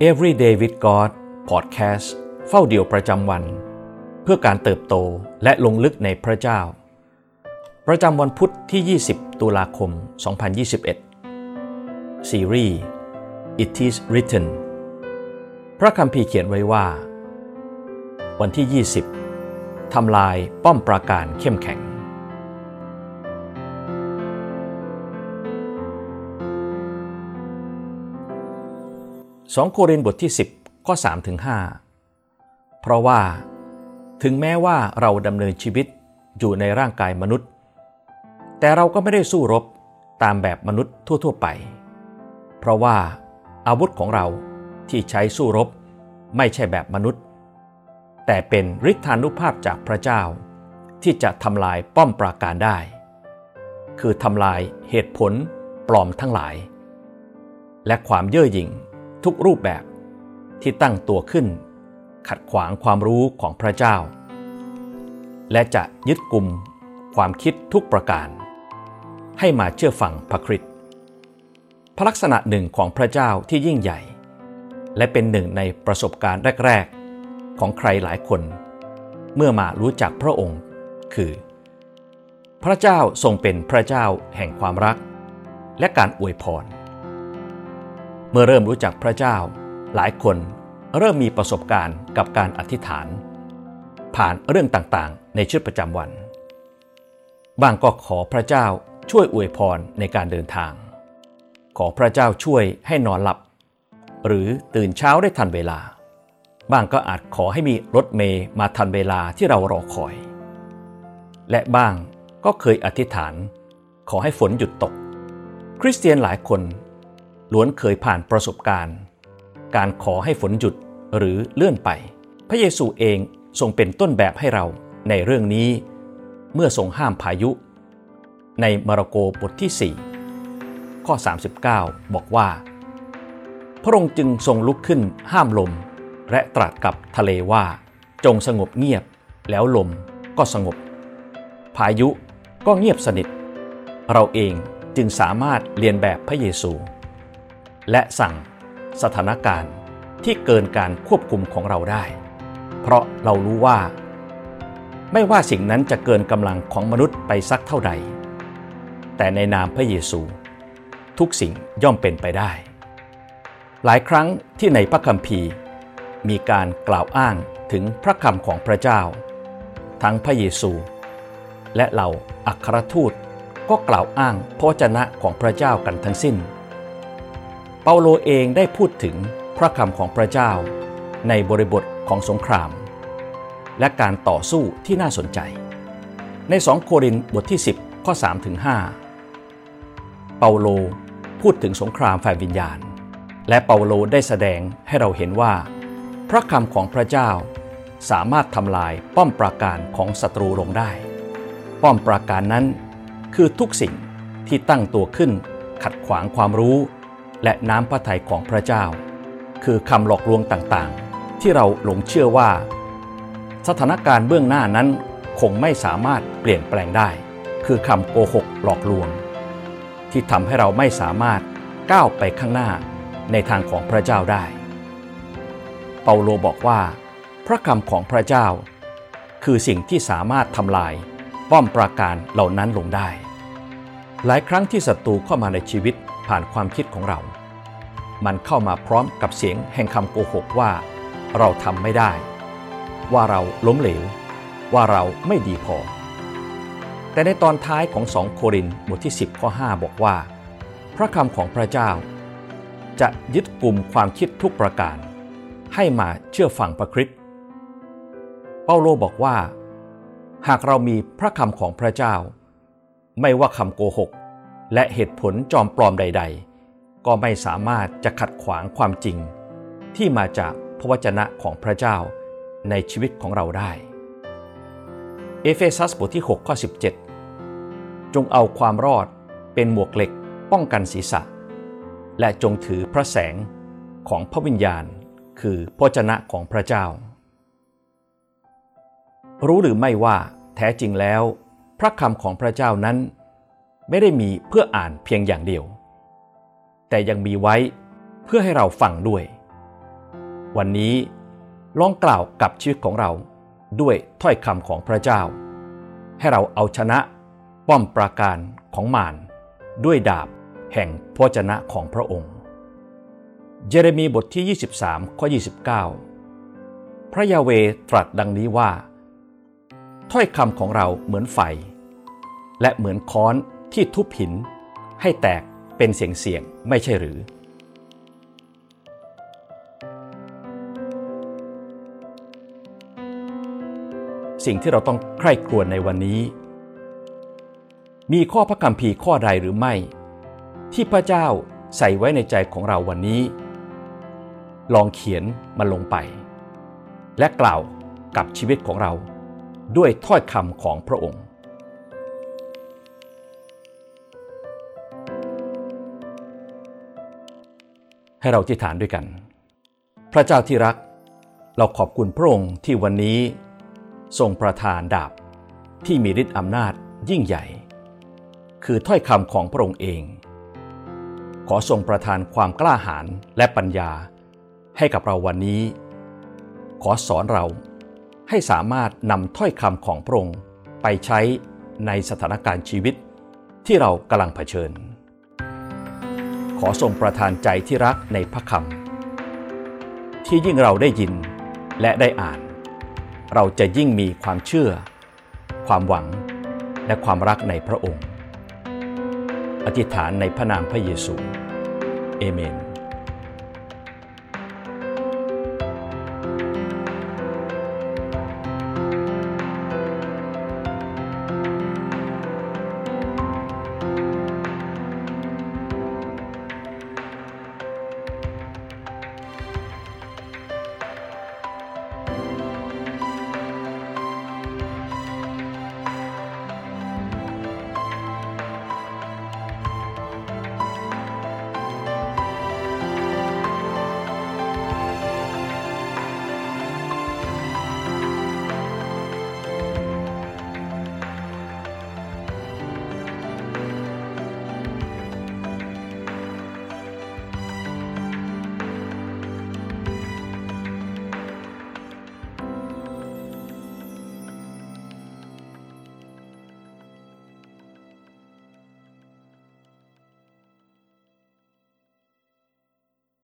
Everyday with God Podcast เฝ้าเดี่ยวประจำวัน เพื่อการเติบโตและลงลึกในพระเจ้า ประจำวันพุทธที่ 20 ตุลาคม 2021 ซีรีส์ It is written พระคัมภีร์เขียนไว้ว่า วันที่ 20 ทำลายป้อมปราการเข้มแข็ง 2 โครินธ์บทที่ 10 ข้อ3ถึง5เพราะว่า ถึงแม้ว่าเราดำเนินชีวิตอยู่ในร่างกายมนุษย์ แต่เราก็ไม่ได้สู้รบตามแบบมนุษย์ทั่ว ๆ ไป เพราะว่าอาวุธของเราที่ใช้สู้รบไม่ใช่แบบมนุษย์ แต่เป็นฤทธานุภาพจากพระเจ้า ที่จะทำลายป้อมปราการได้ คือทำลายเหตุผลปลอมทั้งหลาย และความเย่อหยิ่ง ทุกรูปแบบที่ตั้งตัวขึ้น ขัดขวางความรู้ของพระเจ้า และจะยึดกลุ่มความคิดทุกประการ ให้มาเชื่อฟังพระคริสต์พระลักษณะหนึ่งของพระเจ้าที่ยิ่งใหญ่ และเป็นหนึ่งในประสบการณ์แรก ๆ ของใครหลายคน เมื่อมารู้จักพระองค์ คือ พระเจ้าทรงเป็นพระเจ้าแห่งความรัก และการอวยพร มื่อเริ่มรู้จักพระเจ้า หลายคนเริ่มมีประสบการณ์กับการอธิษฐาน ผ่านเรื่องต่างๆ ในชีวิตประจำวัน บางก็ขอพระเจ้าช่วยอวยพรในการเดินทาง ขอพระเจ้าช่วยให้นอนหลับ หรือตื่นเช้าได้ทันเวลา บางก็อาจขอให้มีรถเมย์มาทันเวลาที่เรารอคอย และบ้างก็เคยอธิษฐาน ขอให้ฝนหยุดตก คริสเตียนหลายคน ล้วนเคยผ่านประสบการณ์ การขอให้ฝนหยุดหรือเลื่อนไป พระเยซูเองทรงเป็นต้นแบบให้เราในเรื่องนี้ เมื่อทรงห้ามพายุ ในมาระโกบทที่ 4 ข้อ 39 บอกว่า พระองค์จึงทรงลุกขึ้นห้ามลม และตรัสกับทะเลว่า จงสงบเงียบแล้วลมก็สงบ พายุก็เงียบสนิท เราเองจึงสามารถเรียนแบบพระเยซู และสั่งสถานการณ์ที่เกินการควบคุมของเราได้ เพราะเรารู้ว่า ไม่ว่าสิ่งนั้นจะเกินกำลังของมนุษย์ไปสักเท่าใด แต่ในนามพระเยซู ทุกสิ่งย่อมเป็นไปได้ หลายครั้งที่ในพระคัมภีร์ มีการกล่าวอ้างถึงพระคำของพระเจ้า ทั้งพระเยซู และเหล่าอัครทูตก็กล่าวอ้างพระวจนะของพระเจ้ากันทั้งสิ้น เปาโลเองได้พูดถึงพระคำของพระเจ้า ในบริบทของสงคราม และการต่อสู้ที่น่าสนใจ ใน 2 โครินธ์บทที่ 10 ข้อ3ถึง5เปาโลพูดถึงสงครามฝ่ายวิญญาณ และเปาโลได้แสดงให้เราเห็นว่า พระคำของพระเจ้าสามารถทำลายป้อมปราการของศัตรูลงได้ ป้อมปราการนั้นคือทุกสิ่งที่ตั้งตัวขึ้นขัดขวางความรู้ และน้ำพระทัยของพระเจ้า คือคำหลอกลวงต่างๆ ที่เราหลงเชื่อว่า สถานการณ์เบื้องหน้านั้นคงไม่สามารถเปลี่ยนแปลงได้ คือคำโกหกหลอกลวง ที่ทำให้เราไม่สามารถก้าวไปข้างหน้าในทางของพระเจ้าได้ เปาโลบอกว่า พระคำของพระเจ้า คือสิ่งที่สามารถทำลายป้อมปราการเหล่านั้นลงได้ หลายครั้งที่ศัตรูเข้ามาในชีวิต ผ่านความคิดของเรา มันเข้ามาพร้อมกับเสียงแห่งคำโกหกว่า เราทำไม่ได้ ว่าเราล้มเหลว ว่าเราไม่ดีพอ แต่ในตอนท้ายของ2โครินธ์บทที่ 10ข้อ5บอกว่า พระคำของพระเจ้า จะยึดกลุ่มความคิดทุกประการ ให้มาเชื่อฟังพระคริสต์เปาโลบอกว่า หากเรามีพระคำของพระเจ้า ไม่ว่าคำโกหก และเหตุผลจอมปลอมใด ๆ ก็ไม่สามารถจะขัดขวางความจริง ที่มาจากพระวจนะของพระเจ้าในชีวิตของเราได้ เอเฟซัสบทที่6ข้อ17 จงเอาความรอดเป็นหมวกเหล็กป้องกันศีรษะ และจงถือพระแสงของพระวิญญาณ คือพระวจนะของพระเจ้า รู้หรือไม่ว่าแท้จริงแล้ว พระคำของพระเจ้านั้น ไม่ได้มีเพื่ออ่านเพียงอย่างเดียว แต่ยังมีไว้เพื่อให้เราฟังด้วย วันนี้ลองกล่าวกับชีวิตของเราด้วยถ้อยคำของพระเจ้า ให้เราเอาชนะป้อมปราการของมารด้วยดาบแห่งพระชนะของพระองค์ เยเรมีบทที่ 23 ข้อ 29 พระยาเวตรัสดังนี้ว่า ถ้อยคำของเราเหมือนไฟ และเหมือนค้อน ที่ทุบหินให้แตกเป็นเสียงเสียงไม่ใช่หรือ สิ่งที่เราต้องใคร่ครวญในวันนี้ มีข้อพระคัมภีร์ข้อใดหรือไม่ ที่พระเจ้าใส่ไว้ในใจของเราวันนี้ ลองเขียนมันลงไป และกล่าวกับชีวิตของเราด้วยถ้อยคำของพระองค์ ให้เราที่ฐานด้วยกัน พระเจ้าที่รัก เราขอบคุณพระองค์ที่วันนี้ทรงประทานดาบที่มีฤทธิ์อำนาจยิ่งใหญ่ คือถ้อยคำของพระองค์เอง ขอทรงประทานความกล้าหาญและปัญญาให้กับเราวันนี้ ขอสอนเราให้สามารถนำถ้อยคำของพระองค์ไปใช้ในสถานการณ์ชีวิตที่เรากำลังเผชิญ ขอทรงประทานใจที่รักในพระคำที่ยิ่งเราได้ยินและได้อ่าน เราจะยิ่งมีความเชื่อ ความหวังและความรักในพระองค์ อธิษฐานในพระนามพระเยซู เอเมน